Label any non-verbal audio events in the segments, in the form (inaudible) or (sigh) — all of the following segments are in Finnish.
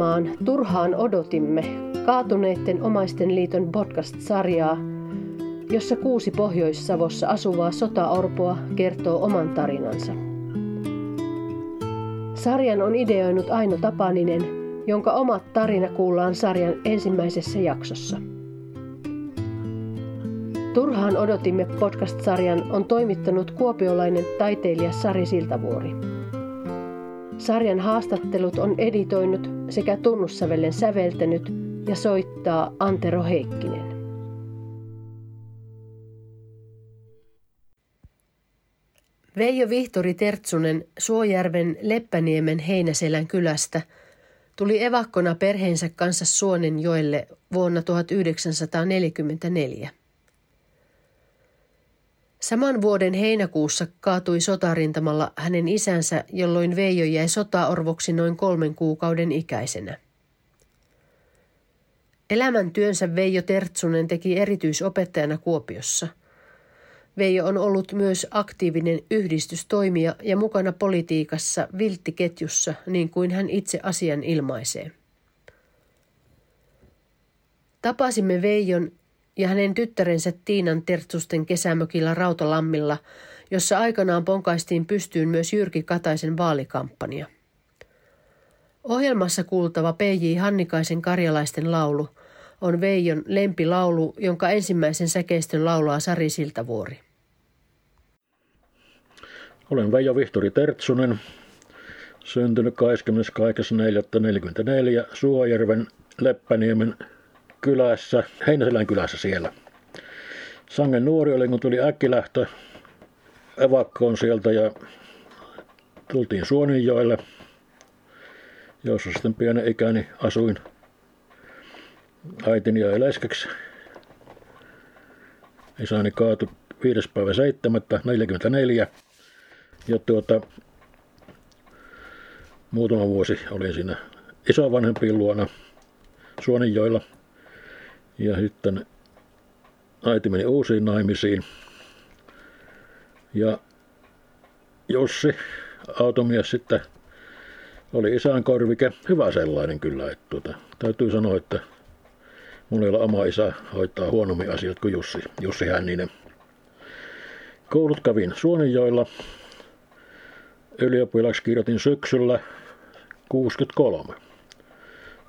Kuuntelemaan Turhaan odotimme kaatuneiden omaisten liiton podcast-sarjaa, jossa kuusi Pohjois-Savossa asuvaa sotaorpoa kertoo oman tarinansa. Sarjan on ideoinut Aino Tapaninen, jonka omat tarina kuullaan sarjan ensimmäisessä jaksossa. Turhaan odotimme podcast-sarjan on toimittanut kuopiolainen taiteilija Sari Siltavuori. Sarjan haastattelut on editoinut sekä tunnussävellen säveltänyt ja soittaa Antero Heikkinen. Veijo Vihtori Tertsunen Suojärven Leppäniemen Heinäselän kylästä tuli evakkona perheensä kanssa Suonenjoelle vuonna 1944. Saman vuoden heinäkuussa kaatui sotarintamalla hänen isänsä, jolloin Veijo jäi sotaorvoksi noin kolmen kuukauden ikäisenä. Elämäntyönsä Veijo Tertsunen teki erityisopettajana Kuopiossa. Veijo on ollut myös aktiivinen yhdistystoimija ja mukana politiikassa vilttiketjussa, niin kuin hän itse asian ilmaisee. Tapasimme Veijon ja hänen tyttärensä Tiinan Tertsusten kesämökillä Rautalammilla, jossa aikanaan ponkaistiin pystyyn myös Jyrki Kataisen vaalikampanja. Ohjelmassa kuultava PJ Hannikaisen karjalaisten laulu on Veijon lempilaulu, jonka ensimmäisen säkeistön laulaa Sari Siltavuori. Olen Veijo Vihtori Tertsunen, syntynyt 22.4.44 Suojärven Leppäniemen kylässä, Heinäselän kylässä siellä. Sangen nuori oli, kun tuli äkkilähtö evakkoon sieltä ja tultiin Suoninjoelle, jossa sitten pienen ikäni asuin äitini ja leskeksi. Isäni kaatui 5. päivä 7. 44. Ja tuota, muutama vuosi olin siinä isovanhempien luona Suonenjoilla – ja sitten äiti meni uusiin naimisiin. Ja Jussi, automies sitten, oli isän korvike, hyvä sellainen kyllä. Että tuota, täytyy sanoa, että mulla ei ole oma isä hoitaa huonommin asiat kuin Jussi, Jussi Hänninen. Koulut kävin Suonenjoilla. Ylioppilaksi kirjoitin syksyllä 63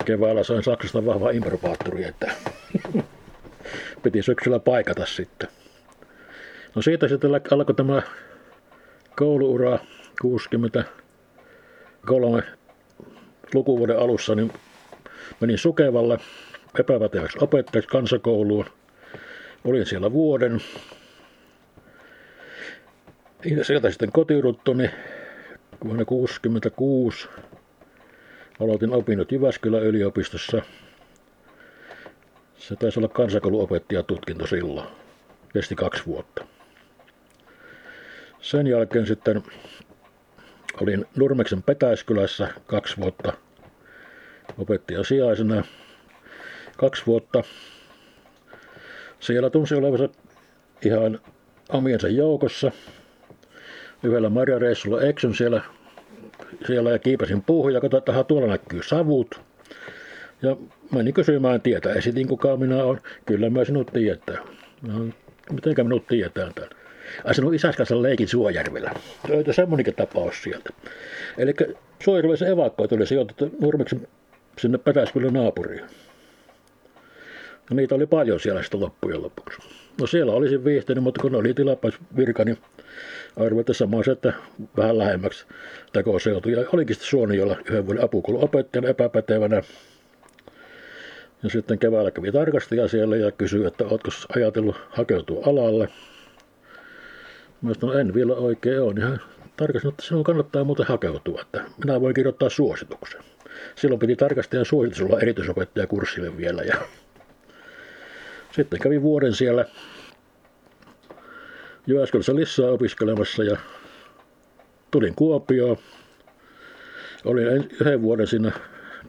keväällä sain Saksasta vahva improbaattori, että (laughs) piti syksyllä paikata sitten. No siitä sitten alkoi tämä kouluura 63 lukuvuoden alussa, niin menin Sukevalle epäpäteväksi opettajaksi kansakouluun. Olin siellä vuoden. Ja sieltä sitten kotiuduttu, niin vuonna 1966 Aloitin opinnot Jyväskylän yliopistossa. Se taisi olla kansakouluopettajatutkinto silloin. Kesti kaksi vuotta. Sen jälkeen sitten olin Nurmeksen Petäiskylässä kaksi vuotta opettaja sijaisena. Kaksi vuotta. Siellä tunsi olevansa ihan omiensa joukossa. Yhdellä marjareissulla eksyn siellä siellä ja kiipasin puuhun ja katsoin, että tuolla näkyy savut. Ja menin kysymään tietä. Esitin kuka minä olen. Kyllä mä sinut tietää. No, mitenkä minut tietää täällä? Ai sinun isäs kanssa leikin Suojärvellä. Löytyi semmoinenkin tapaus sieltä. Eli Suojärvellisen evakkoja tuli sijoitettu Nurmeksen sinne Petäskylän naapuriin. Ja niitä oli paljon siellä sitten loppujen lopuksi. No siellä olisin viihtynyt, mutta kun oli tilapäisvirka, niin arvoitte samaa se, että vähän lähemmäksi tekoseutu. Ja olikin sitten Suoniolla yhden vuoden opettajan epäpätevänä. Ja sitten keväällä kävi tarkastaja siellä ja kysyi, että oletko ajatellut hakeutua alalle. Mä sanoin, en vielä oikein ole. Niin tarkastin, että sinun kannattaa muuten hakeutua, että minä voin kirjoittaa suosituksen. Silloin piti tarkastajan suositus olla erityisopettajakurssille vielä. Ja sitten kävi vuoden siellä Jyväskylässä lisää opiskelemassa ja tulin Kuopioon. Olin yhden vuoden siinä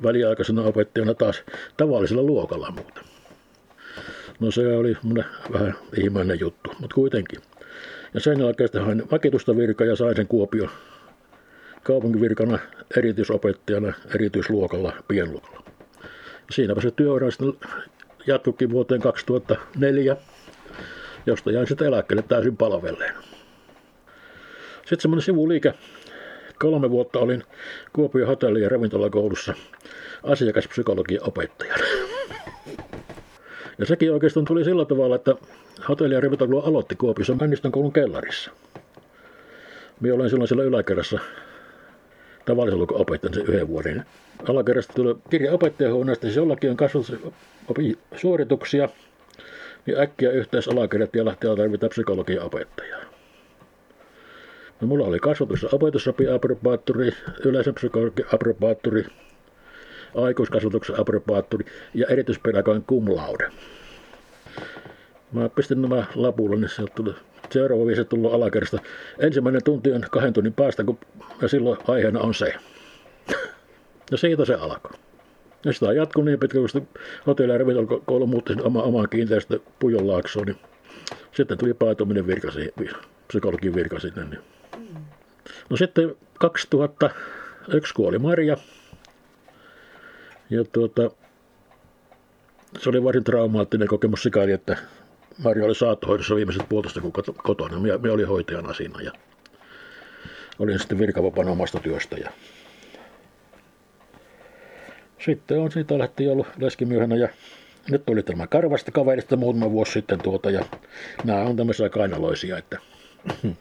väliaikaisena opettajana taas tavallisella luokalla muuten. No se oli vähän ihmeinen juttu, mutta kuitenkin. Ja sen jälkeen sitten hain vakitusta virkaa ja sain sen Kuopio kaupunkivirkana erityisopettajana erityisluokalla pienluokalla. Siinäpä se työura sitten jatkukin vuoteen 2004, josta jäin sitten eläkkeelle täysin palvelleen. Sitten semmoinen sivuliike. Kolme vuotta olin Kuopion hotelli- ja ravintolakoulussa asiakaspsykologian opettajana. Ja sekin oikeastaan tuli sillä tavalla, että hotelli- ja ravintolakoulu aloitti Kuopiossa Männistön koulun kellarissa. Minä olen silloin siellä yläkerrassa tavallisen lukon opettajan sen yhden vuoden. Alakerrasta tuli kirja opettajahuoneesta, siis jollakin on kasvatusopi suorituksia, niin äkkiä yhteys alakerrat ja lähtee tarvita psykologian opettajaa. No, mulla oli kasvatus- ja opetusopi aprobaattori, yleisen psykologian aprobaattori, aikuiskasvatuksen aprobaattori ja erityispedagogian cum laude. Mä pistin nämä lapulle, niin sieltä tuli seuraava viisi tullut alakerrasta. Ensimmäinen tunti on kahden tunnin päästä, kun, ja silloin aiheena on se. Ja siitä se alkoi. Ja sitä jatkui niin pitkä, kun sitten hotelli- ja ravintolakoulu muutti oma, omaan kiinteistö Pujonlaaksoon, niin sitten tuli paituminen virkasi, psykologin virka sinne. Niin. No sitten 2001 kuoli Maria. Ja tuota, se oli varsin traumaattinen kokemus sikäli, että Maria oli saattohoidossa viimeiset puolitoista kuukautta kotona. Minä, minä olin hoitajana siinä ja olin sitten virkavapaana omasta työstä. Ja sitten on siitä lähti ollut leskimyöhänä ja nyt tuli tämä karvasta kaverista muutama vuosi sitten tuota ja nämä on tämmöisiä kainaloisia, että (clears throat)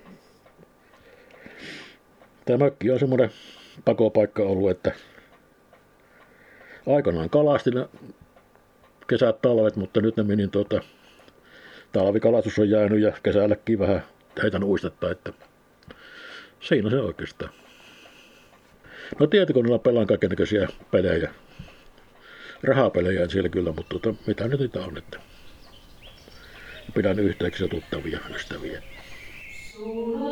tämä mökki on semmoinen pakopaikka ollut, että aikanaan kalastin kesät, talvet, mutta nyt ne meni tuota, talvikalastus on jäänyt ja kesälläkin vähän heitän uistetta, että siinä se oikeastaan. No tietokoneella pelaan kaikenlaisia pelejä. Rahapelejä siellä kyllä, mutta tuota, mitä nyt niitä on, että pidän yhteyksiä tuttavia ystäviä. Suloisessa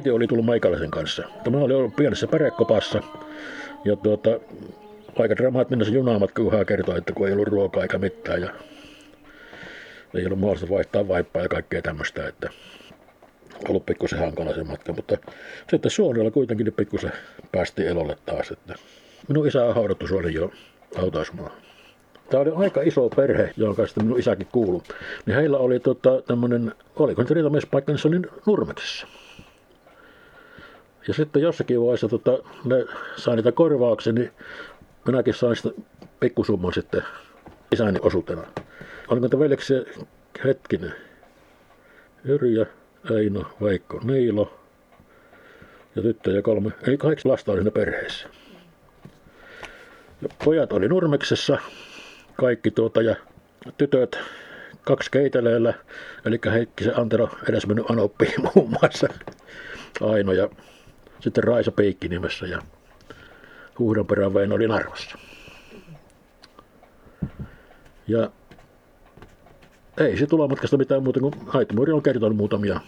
äiti oli tullut meikäläisen kanssa. Tämä oli ollut pienessä pärekopassa. Ja tuota, aika dramaattinen se junamatka, kun hän kertoi, että kun ei ollut ruokaa eikä mitään. Ja ei ollut mahdollista vaihtaa vaippaa ja kaikkea tämmöistä, että ollut pikkusen hankala se matka, mutta sitten Suonilla kuitenkin niin pikkusen päästiin elolle taas. Että minun isä on haudattu Suonin jo hautausmaa. Tämä oli aika iso perhe, jonka sitten minun isäkin kuului. Niin heillä oli tota, tämmöinen, oliko se rintamespaikka, niin se oli Nurmeksessa. Ja sitten jossakin vaiheessa tota, ne sai niitä korvauksia, niin minäkin sain sitten pikkusumman sitten isäni osuutena. Oliko niitä veljeksi hetkinen? Yrjö, Eino, Veikko, Niilo ja tyttöjä kolme. Eli kahdeksan lasta oli siinä perheessä. Ja pojat oli Nurmeksessa, kaikki tuota, ja tytöt kaksi keiteleellä, eli Heikki se Antero edesmennyt Anoppi (laughs) muun muassa, Aino ja sitten Raisa Peikki nimessä ja Huhdonperän Vein oli Narvassa. Ja ei se tulamatkasta mitään muuta kuin Haittamuri on kertonut muutamia,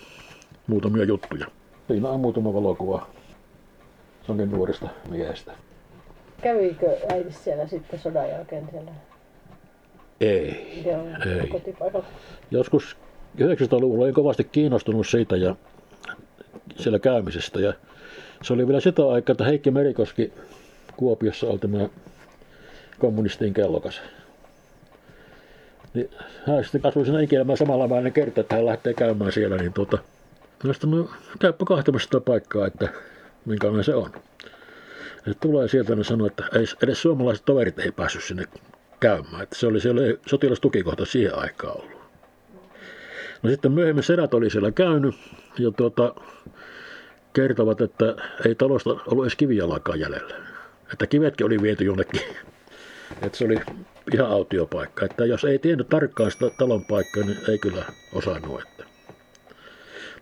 muutamia juttuja. Siinä on muutama valokuva Sonnin nuorista miehestä. Kävikö äiti siellä sitten sodan jälkeen siellä? Ei. Joo, ei. kotipaikalla. Joskus 90-luvulla olin kovasti kiinnostunut siitä ja siellä käymisestä. Ja se oli vielä sitä aikaa, että Heikki Merikoski Kuopiossa oli tämä kommunistin kellokas. Niin hän sitten asui siinä ikinä samalla mä kerta, että hän lähtee käymään siellä, niin tuota, mä sitten no, käypä kahtamassa sitä paikkaa, että minkälainen se on. Ja tulee sieltä ja sanoo, että ei, edes suomalaiset toverit ei päässyt sinne käymään. Että se oli siellä sotilastukikohta siihen aikaan ollut. No sitten myöhemmin sedät oli siellä käynyt ja tuota, kertovat, että ei talosta ollut edes kivijalakaan jäljellä. Että kivetkin oli viety jonnekin. Että se oli ihan autiopaikka. Että jos ei tiennyt tarkkaan sitä talon paikkaa, niin ei kyllä osannut. Että.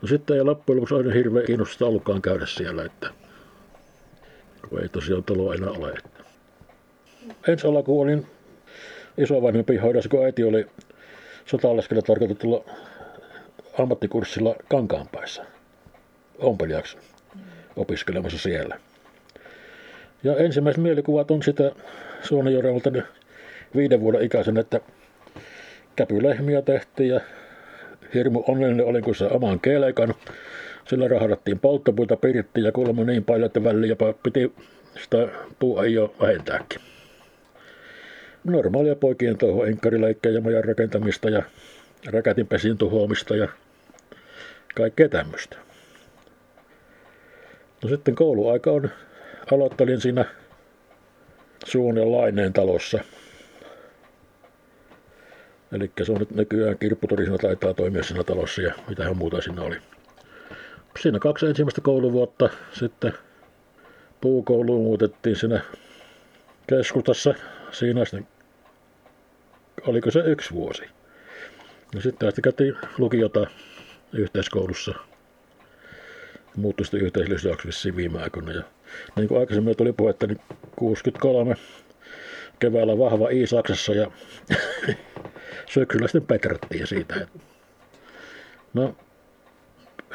No sitten ei loppujen lopuksi aina hirveän kiinnostusta ollutkaan käydä siellä, että kun ei tosiaan talo enää ole. Että. Ensi alkuun olin isovanhempi hoidossa, kun äiti oli sotalaskella tarkoitetulla ammattikurssilla Kankaanpäissä ompelijaksi opiskelemassa siellä. Ja ensimmäiset mielikuvat on sitä Suonenjorelta viiden vuoden ikäisen, että käpylehmiä tehtiin ja hirmu onnellinen olin, kun se oman kelkan. Sillä rahadattiin polttopuita pirttiin ja kuulemma niin paljon, että väliin jopa piti sitä puua jo vähentääkin. Normaalia poikien tuohon enkkarileikkejä ja majan rakentamista ja räkätinpesin tuhoamista ja kaikkea tämmöistä. No sitten kouluaika on, aloittelin siinä Suun ja Laineen talossa. Eli se on nyt nykyään kirpputurisina taitaa toimia siinä talossa ja mitä muuta siinä oli. Siinä kaksi ensimmäistä kouluvuotta sitten puukouluun muutettiin siinä keskustassa. Siinä sitten, oliko se yksi vuosi. Ja sitten asti käytiin lukiota yhteiskoulussa. Muuttui sitten yhteislisäksi viime aikoina. Ja niin kuin aikaisemmin tuli puhetta, niin 63 keväällä vahva I Saksassa ja (laughs) syksyllä sitten petrattiin siitä. No,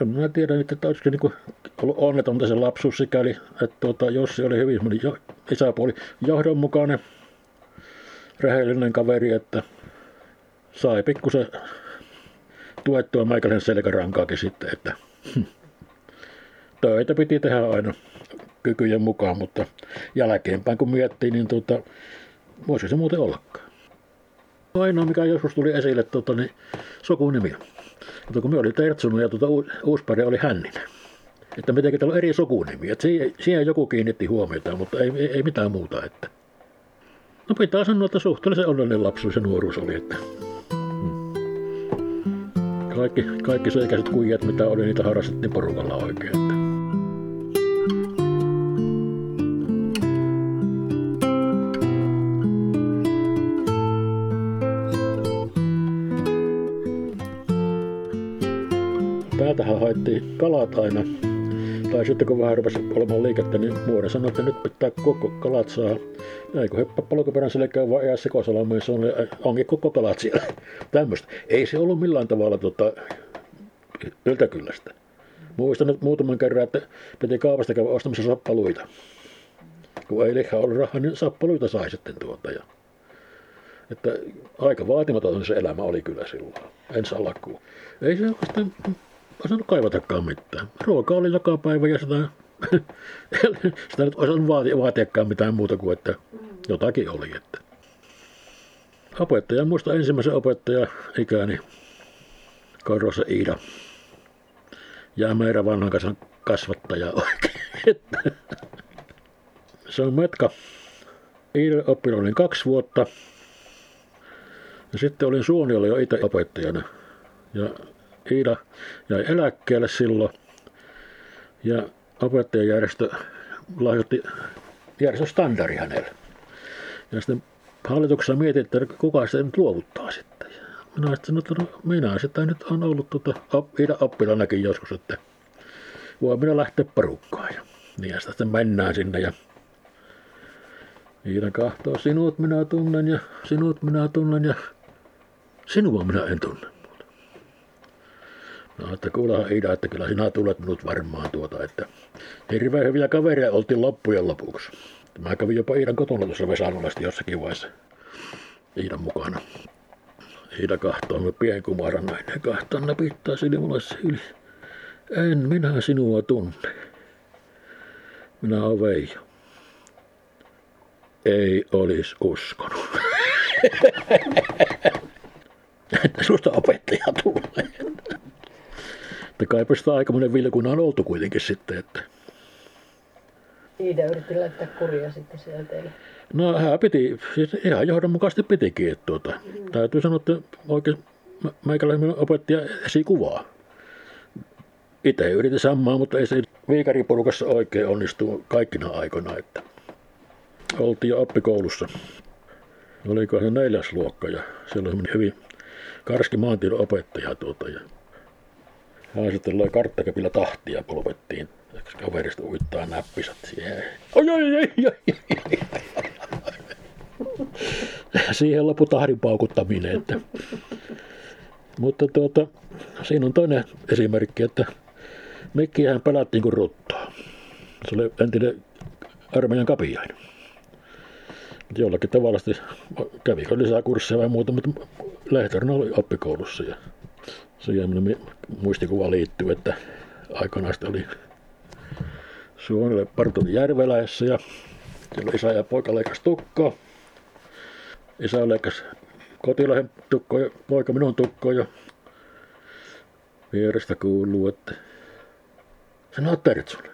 en minä tiedä nyt, että olisiko niin ollut onnetonta se lapsuus sikäli, että tuota, Jossi oli hyvin jo, isäpuoli johdonmukainen, rehellinen kaveri, että sai pikkusen tuettua meikäläisen selkärankaakin sitten, että hm, töitä piti tehdä aina kykyjen mukaan, mutta jälkeenpäin kun miettii, niin tuota, voisi se muuten ollakaan. Ainoa, mikä joskus tuli esille, tuota, niin sukunimi. Mutta kun me oli Tertsunen ja tuota, uuspari oli Hänninen. Että mitenkin täällä on eri sukunimi. Että siihen, siihen joku kiinnitti huomiota, mutta ei, ei, ei mitään muuta. Että. No pitää sanoa, että suhteellisen onnellinen lapsuus ja nuoruus oli. Että. Hmm. Kaikki, kaikki se ikäiset kujat, mitä oli, niitä harrastettiin porukalla oikein. Täältähän haettiin kalat aina. Tai sitten kun vähän rupesi olemaan liikettä, niin muori sanoi, että nyt pitää koko kalat saa. Ja eikö heppä polkuperän selkään vaan jää sekosalamiin, se on, onkin koko kalat siellä. (laughs) Tämmöistä. Ei se ollut millään tavalla tota, yltäkyllästä. Muistan nyt muutaman kerran, että piti kaupasta käydä ostamassa sappaluita. Kun ei lihaa ollut rahaa, niin sappaluita sai sitten tuota. Ja, että aika vaatimaton se elämä oli kyllä silloin, ensi alkuun. Ei se oikeastaan osannut kaivatakaan mitään. Ruoka oli joka päivä ja sitä, (laughs) sitä nyt osannut vaati, vaatiakaan mitään muuta kuin, että jotakin oli. Että. Opettaja, muista ensimmäisen opettaja ikäni, Karrossa Iida. Ja meidän vanhan kanssa kasvattaja oikein. Se on matka. Iida oppinut olin kaksi vuotta. Ja sitten olin Suoniolla jo itse opettajana. Ja Iida jäi eläkkeelle silloin. Ja opettajajärjestö lahjoitti järjestöstandardi hänelle. Ja sitten hallituksessa mietittiin, että kuka se nyt luovuttaa sitten. Ja minä sitten että no, minä sitä nyt on ollut tuota, Iida oppilanakin joskus, että voi minä lähteä porukkaan. Ja niin ja sitten mennään sinne ja Iida kahtoo, sinut minä tunnen ja sinut minä tunnen ja sinua minä en tunne. No, että kuulehan Ida, että kyllä sinä tulet minut varmaan tuota, että hirveän hyviä kavereja oltiin loppujen lopuksi. Mä kävin jopa Iidan kotona tuossa Vesanolasta jossakin vaiheessa Iidan mukana. Iida kahtoo me pienkumaran kahtoo ne pitää silmulle yli. En minä sinua tunne. Minä olen Veijo. Ei olisi uskonut. (laughs) että susta opettaja tulee. Että kaipa sitä aikamoinen vilkuna on oltu kuitenkin sitten. Että. Iida yritti laittaa kuria sitten siellä teille. No hän piti, siis ihan johdonmukaisesti pitikin. Että tuota, mm. Täytyy sanoa, että oikein meikäläinen opettaja esikuvaa. Itse yritin samaa, mutta ei se viikariporukassa oikein onnistu kaikkina aikoina. Että oltiin jo oppikoulussa. Oliko se neljäs luokka ja siellä oli hyvin karski maantiedon opettaja. Tuota, ja sitten löi karttakepillä tahtia polvettiin. Kaverista uittaa näppisät siihen. Oi, oi, oi. Siihen lopu tahdin paukuttaminen. Että. Mutta tuota, siinä on toinen esimerkki, että Mikkiähän pelattiin kuin ruttoa. Se oli entinen armeijan kapiainen. Jollakin tavalla kävikö lisää kursseja vai muuta, mutta lehtorina oli oppikoulussa. Ja siihen muistikuva liittyy, että aikanaan oli Suonelle partoni Järveläessä ja siellä isä ja poika leikas tukkaa. Isä leikas kotilahen tukkoa ja poika minun tukkoa ja vierestä kuuluu, että sinä olet Tertsunen.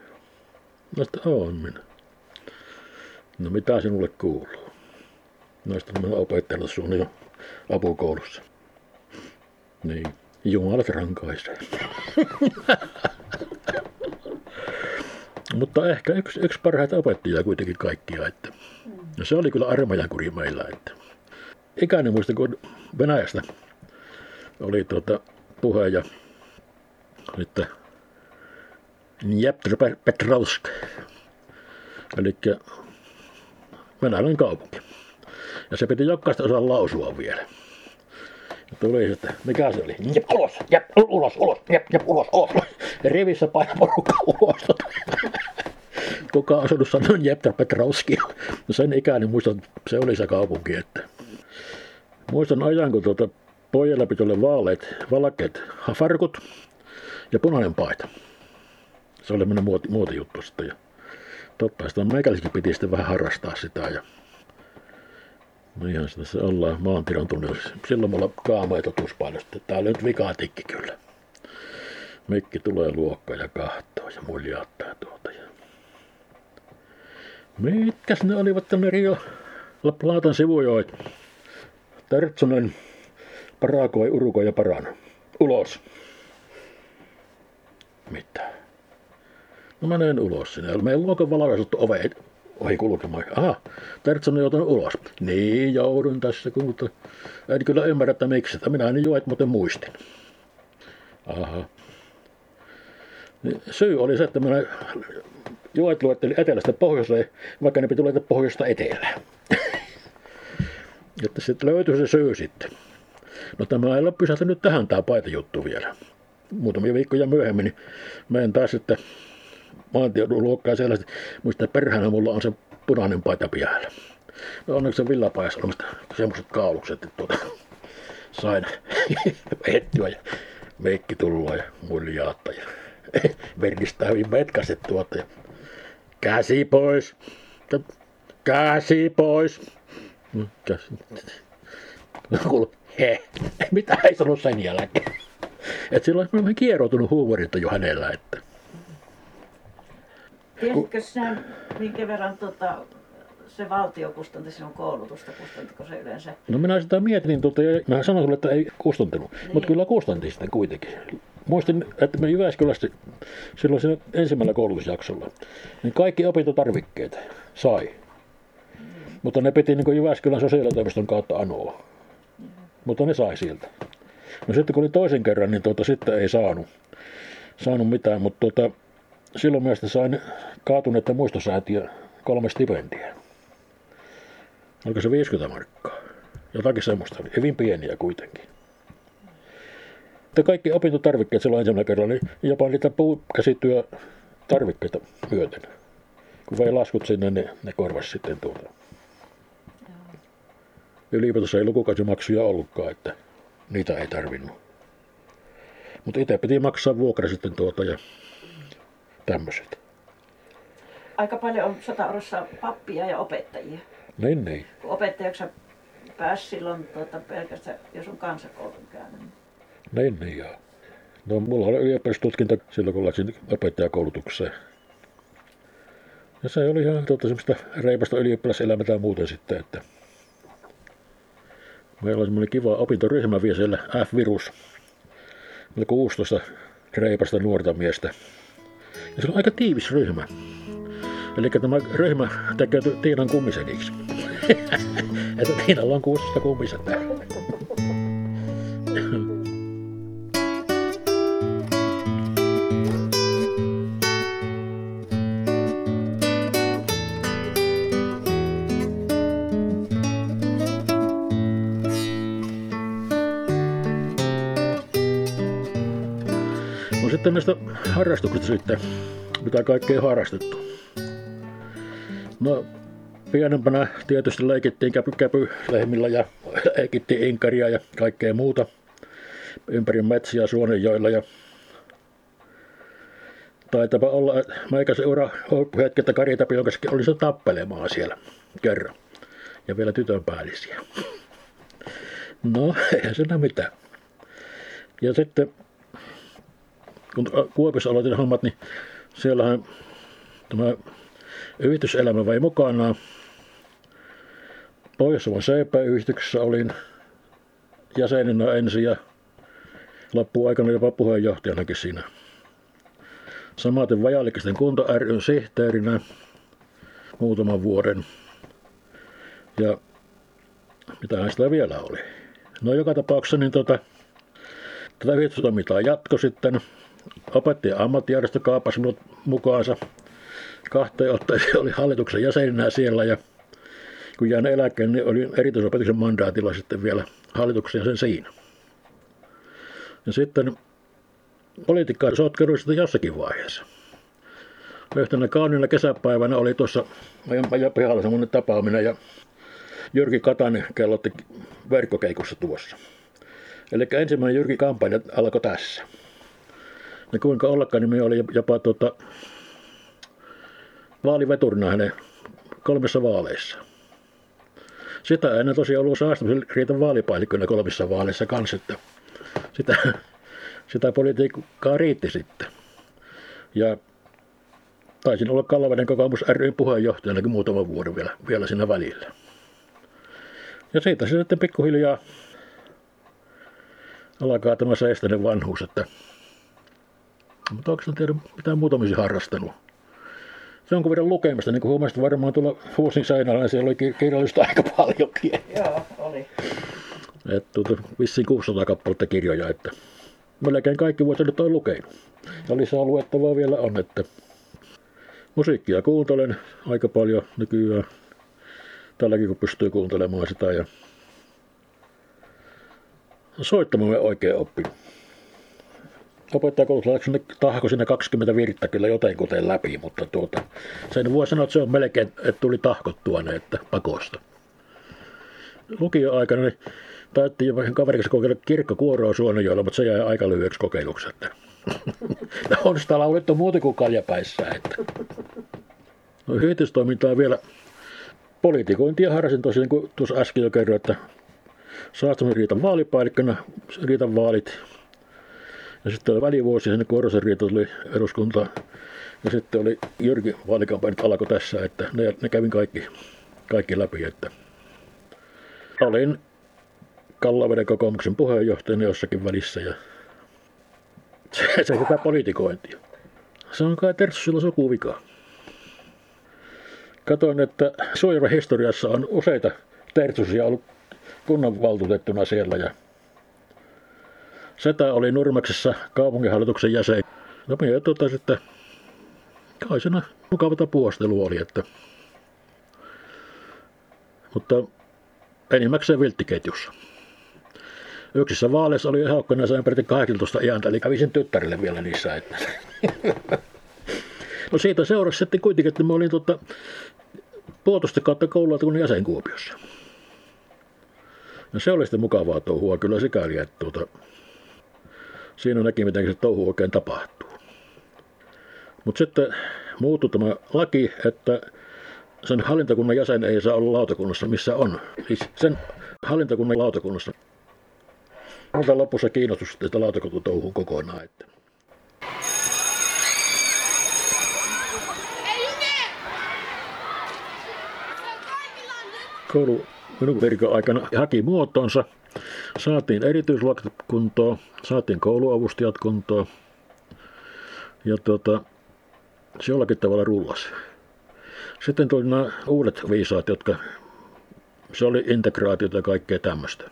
No että on minä. No mitä sinulle kuuluu? No sitten mä opettanut sun jo apukoulussa. Niin, Jumalat rankaisee. Mutta ehkä yksi, yksi parhaita opettajia kuitenkin kaikkia. Että. Ja se oli kyllä armeijankuri meillä. Että. Ikäinen muista, kun Venäjästä oli tuota puhe ja Dnepr Petrovsk, eli venäläinen kaupunki. Ja se piti jokaista osaa lausua vielä. Tuli että mikä se oli? Jep, ulos, jep, ulos, ulos, jep, jep, ulos, ulos. Ja rivissä painaa porukka ulos. (laughs) Kuka on asunut sanoa Jepter Petrovski. No sen ikäinen muistan, se oli se kaupunki. Että. Muistan ajan, kun tuota, pojalla piti olla vaaleet, valkeat farkut ja punainen paita. Se oli tämmöinen muoti, muotijuttu sitten. Ja totta, sitä meikäläisikin piti sitten vähän harrastaa sitä. Ja No ihan se ollaan maantiedon tunnilla. Silloin mulla kaama totuuspainosta. Tää oli nyt vikatikki kyllä. Mikki tulee luokka ja kahtoo ja muljaattaa tuota. Ja... Mitkäs ne olivat tänne Rio La Platan sivujoit? Tertsonen, Parakoi, Uruko ja Parana. Ulos. Mitä? No mä menen ulos sinne. Meidän luokan valaisuttu ove ohi kulkemaan. Aha, Tertson on joutunut ulos. Niin, joudun tässä, mutta en kyllä ymmärrä, että miksi. Että minä en joet, muuten muistin. Aha. Niin syy oli se, että minä joet luettelin etelästä pohjoiseen, vaikka ne piti luetella pohjoista etelään. (laughs) että sitten löytyi se syy sitten. No tämä ei ole pysähtynyt tähän tämä paitajuttu vielä. Muutamia viikkoja myöhemmin niin menen taas sitten maantiedon luokkaa sellaista, muista perhänä mulla on se punainen paita päällä. No onneksi se villapajassa on semmoiset kaulukset, että tuota, sain (laughs) vettyä ja meikki tulla ja muljaatta ja (laughs) verkistää hyvin metkäset tuota ja käsi pois, käsi pois. Käsi. Kuulu, he, mitä ei sanonut sen jälkeen. Et silloin on kieroutunut huumorinta jo hänellä, että Tiesitkö sinä, minkä verran tota, se valtio kustanti sinun koulutusta, kustantiko se yleensä? No minä sitä mietin, tuota, ja mä sanoin sulle, että ei kustantanut, niin. mutta kyllä kustanti sitten kuitenkin. Muistin, että me Jyväskylässä silloin siinä ensimmäisellä koulutusjaksolla, niin kaikki opintotarvikkeet sai. Mm. Mutta ne piti niin Jyväskylän sosiaalitoimiston kautta anoa. Mm. Mutta ne sai sieltä. No sitten kun oli toisen kerran, niin tuota, sitten ei saanut, saanut mitään, mutta tuota, silloin mielestä sain kaatuneiden muistosäätiö kolme stipendiä. Oliko se 50 markkaa? Jotakin semmoista. Hyvin pieniä kuitenkin. Että kaikki opintotarvikkeet silloin ensimmäinen kerralla, niin jopa niitä puukäsityötarvikkeita myöten. Kun vei laskut sinne, niin ne korvasi sitten tuota. Yliopistossa ei lukukausimaksuja ollutkaan, että niitä ei tarvinnut. Mutta itse piti maksaa vuokra sitten tuota ja tämmöiset. Aika paljon on sotaorossa pappia ja opettajia. Niin, niin. Kun opettajaksi pääsi silloin tuota, pelkästään, jos on kansakoulun käynyt. Niin, niin joo. No mulla oli yliopistotutkinto silloin, kun läksin opettajakoulutukseen. Ja se oli ihan tuota, semmoista reipasta ylioppilaselämää tai muuten sitten, että meillä oli semmoinen kiva opintoryhmä vielä siellä F-virus. Meillä 16 reipasta nuorta miestä. Ja se on aika tiivis ryhmä. Eli tämä ryhmä tekee Tiinan kummisediksi. (laughs) että Tiinalla on 16 kummisetä. No harrastuksista sitten, mitä kaikkea harrastettu. No pienempänä tietysti leikittiin käpy, käpy lehmillä ja leikittiin inkaria ja kaikkea muuta ympäri metsiä Suonenjoilla ja taitapa olla, että meikäisen ura hetki, että Kari Tapio oli se tappelemaan siellä kerran. Ja vielä tytön päällisiä. No, eihän siinä mitään. Ja sitten kun Kuopissa aloitin hommat, niin siellähän tämä yrityselämä vei mukanaan. Pohjois-Savon CP-yhdistyksessä olin jäsenenä ensin ja loppuaikana jopa puheenjohtajanakin siinä. Samaten Vajalikkisten kunta ryn sihteerinä muutaman vuoden. Ja mitä sitä vielä oli. No joka tapauksessa niin tota, tätä yhdistystoimintaa jatko sitten. Opettajan ammattijärjestö kaapasi minut mukaansa. Kahteen otteeseen oli hallituksen jäsenenä siellä ja kun jäin eläkeen, niin olin erityisopetuksen mandaatilla sitten vielä hallituksen sen siinä. Ja sitten politiikkaa sotkeruin sitten jossakin vaiheessa. Yhtenä kauniina kesäpäivänä oli tuossa meidän pihalla semmoinen tapaaminen ja Jyrki Katainen kellotti verkkokeikussa tuossa. Eli ensimmäinen Jyrki kampanja alkoi tässä. Ja kuinka ollakaan, niin me oli jopa tuota, vaaliveturina hänen kolmessa vaaleissa. Sitä ennen tosiaan ollut saastumisen riitä vaalipäällikkönä kolmissa vaaleissa kanssa, että sitä, sitä politiikkaa riitti sitten. Ja taisin olla Kallaveden kokoomus ry puheenjohtajanakin muutaman vuoden vielä, vielä siinä välillä. Ja siitä sitten pikkuhiljaa alkaa tämä seesteinen vanhuus, että mutta onko tiedä mitään muuta harrastanut. Se on verran lukemista, niin kuin huomasit varmaan tuolla Fuusin seinällä, niin siellä oli kirjallista (laughs) aika paljonkin. Joo, oli. Että tuota, vissiin 600 kappaletta kirjoja, että melkein kaikki vuodet nyt on lukenut. Ja lisää luettavaa vielä on, että musiikkia kuuntelen aika paljon nykyään. Tälläkin kun pystyy kuuntelemaan sitä ja soittamaan oikein oppinut opettajakoulutuslaitoksen tahko sinne 20 virttä kyllä jotenkuten läpi, mutta tuota, sen voi sanoa, että se on melkein, että tuli tahkottua ne, että pakosta. Lukio-aikana niin taittiin jo vähän kaveriksi kokeilla kirkkokuoroa Suonenjoella, mutta se jäi aika lyhyeksi kokeiluksi. Että (laughs) on sitä laulettu muuten kuin kaljapäissä. Että. No, hyvitystoimintaa vielä politikointia harrasin tosiaan, kun tuossa äsken jo kerroin, että Saastumisen riitan vaalipäällikkönä, riitan vaalit ja sitten oli välivuosi, sinne Korhosen Riita tuli eduskunta. Ja sitten oli Jyrki vaalikampanjat alkoi tässä, että ne, ne kävin kaikki, kaikki läpi. Että olin Kallaveden kokoomuksen puheenjohtajana jossakin välissä ja se, se sitä politikointia. Se on kai Tertsusilla sukuvika. Katoin, että Suojelman historiassa on useita Tertsusia ollut kunnanvaltuutettuna siellä ja Setä oli Nurmeksessa kaupunginhallituksen jäsen. No minä totesin, että kai siinä mukavata puostelu oli, että mutta enimmäkseen vilttiketjussa. Yksissä vaaleissa oli ehokkana sen peräti 18 iäntä, eli kävisin tyttärille vielä niissä. Että. (laughs) no siitä seurasi sitten kuitenkin, että mä olin tuota, puolitoista kautta koulua jäsen Kuopiossa. No se oli sitten mukavaa touhua kyllä sikäli, että tuota, Siinä näki, miten se touhu oikein tapahtuu. Mutta sitten muuttui tämä laki, että sen hallintakunnan jäsen ei saa olla lautakunnassa, missä on. Siis sen hallintakunnan lautakunnassa. Mutta lopussa kiinnostus tästä lautakuntatouhuun kokonaan. Että. Koulu minun aikana haki muotonsa Saatiin erityisluokat kuntoon, saatiin kouluavustajat kuntoon. Ja tuota, se jollakin tavalla rullasi. Sitten tuli nämä uudet viisaat, jotka se oli integraatiota ja kaikkea tämmöistä.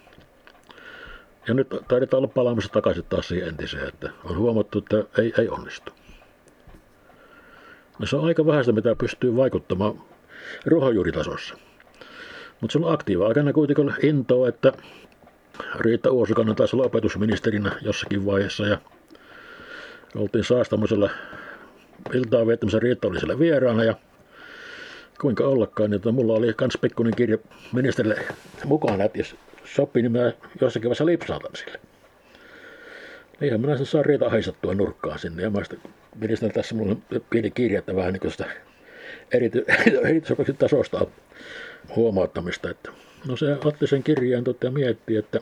Ja nyt taidetaan olla palaamassa takaisin taas siihen entiseen, että on huomattu, että ei, ei onnistu. No se on aika vähäistä, mitä pystyy vaikuttamaan ruohonjuuritasossa. Mutta se on aktiiva aikana kuitenkin intoa, että Riitta Uosukainen taisi olla opetusministerinä jossakin vaiheessa ja oltiin saastamoisella iltaa viettämässä Riitta oli siellä vieraana ja kuinka ollakaan, että mulla oli kans pikkuinen kirja ministerille mukana, että jos sopii, niin mä jossakin vaiheessa lipsautan sille. Niinhän minä saan riitä haisattua nurkkaan sinne. Ja mä sitten ministerille tässä mulla on pieni kirja, että vähän niin sitä erity, tasosta huomauttamista. Että, no se otti sen kirjaan ja mietti, että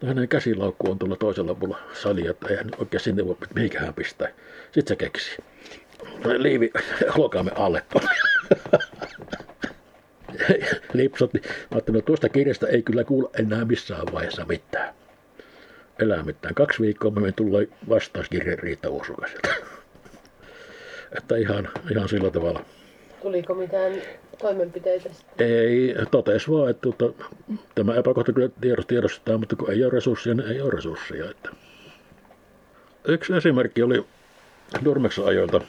no hänen käsilaukku on tuolla toisella puolella salia, että eihän oikein sinne voi mihinkään pistää. Sitten se keksi. Liivi olkaamme alle (laughs) Lipsot, niin ajattelin, että tuosta kirjasta ei kyllä kuule enää missään vaiheessa mitään. Elää mitään. Kaksi viikkoa me tulee vastauskirje Riitta Uosukaselta. (laughs) että ihan, ihan sillä tavalla. Tuliko mitään toimenpiteitä sitten? Ei, totes vaan, että tuota, tämä epäkohta kyllä tiedostetaan, mutta kun ei ole resursseja, niin ei ole resursseja. Että. Yksi esimerkki oli Nurmeksen ajoilta.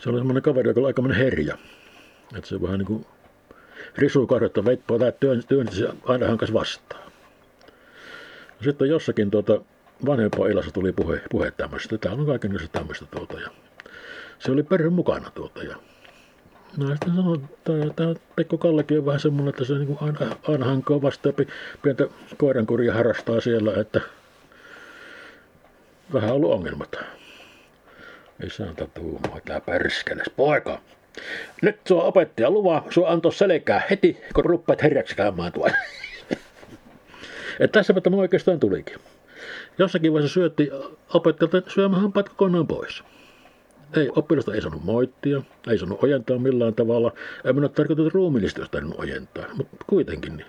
Se oli semmoinen kaveri, joka oli aikamoinen herja. Että se vähän niin kuin risukarjotta veippoa tai työnti se aina hankas vastaan. Sitten jossakin tuota, vanhempaa ilassa tuli puhe, puhe tämmöistä. Täällä on kaikenlaista tämmöistä tuota. Ja se oli perhe mukana tuota. Ja No sitten sanoin, että tämä Pekko Kallekin on vähän semmoinen, että se niin aina, aina hankoo vastaan pientä koirankuria harrastaa siellä, että vähän ollut ongelmat. Isäntä tuumaa, tää perskeles. Poika, nyt sua opettaja luvaa, sua antoi selkää heti, kun ruppaat herjäksi käymään tuolla. (laughs) Et tässä tämä oikeastaan tulikin. Jossakin vaiheessa syötti opettajalta syömään hampaat kokonaan pois. Ei, oppilasta ei saanut moittia, ei saanut ojentaa millään tavalla. Ei minä tarkoita, että ruumiillisesti olisi tarvinnut ojentaa, mutta kuitenkin niin.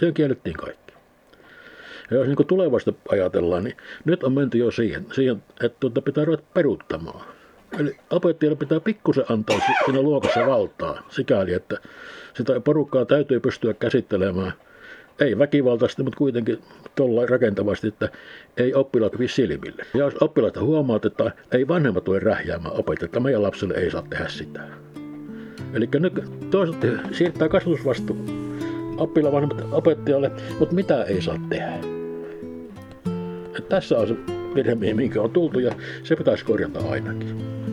Se kiellettiin kaikki. Ja jos niin tulevaista ajatellaan, niin nyt on menty jo siihen, siihen että tuota pitää ruveta peruuttamaan. Eli opettajalle pitää pikkusen antaa siinä luokassa valtaa, sikäli, että sitä porukkaa täytyy pystyä käsittelemään – ei väkivaltaisesti, mutta kuitenkin tuolla rakentavasti, että ei oppilaat silmille. Ja jos oppilaita huomaat, että ei vanhemmat tule rähjäämään opetetta, meidän lapselle ei saa tehdä sitä. Eli nyt toisaalta siirtää kasvatusvastuu oppilaan vanhemmat opettajalle, mutta mitä ei saa tehdä. Tässä on se virhe, minkä on tultu ja se pitäisi korjata ainakin.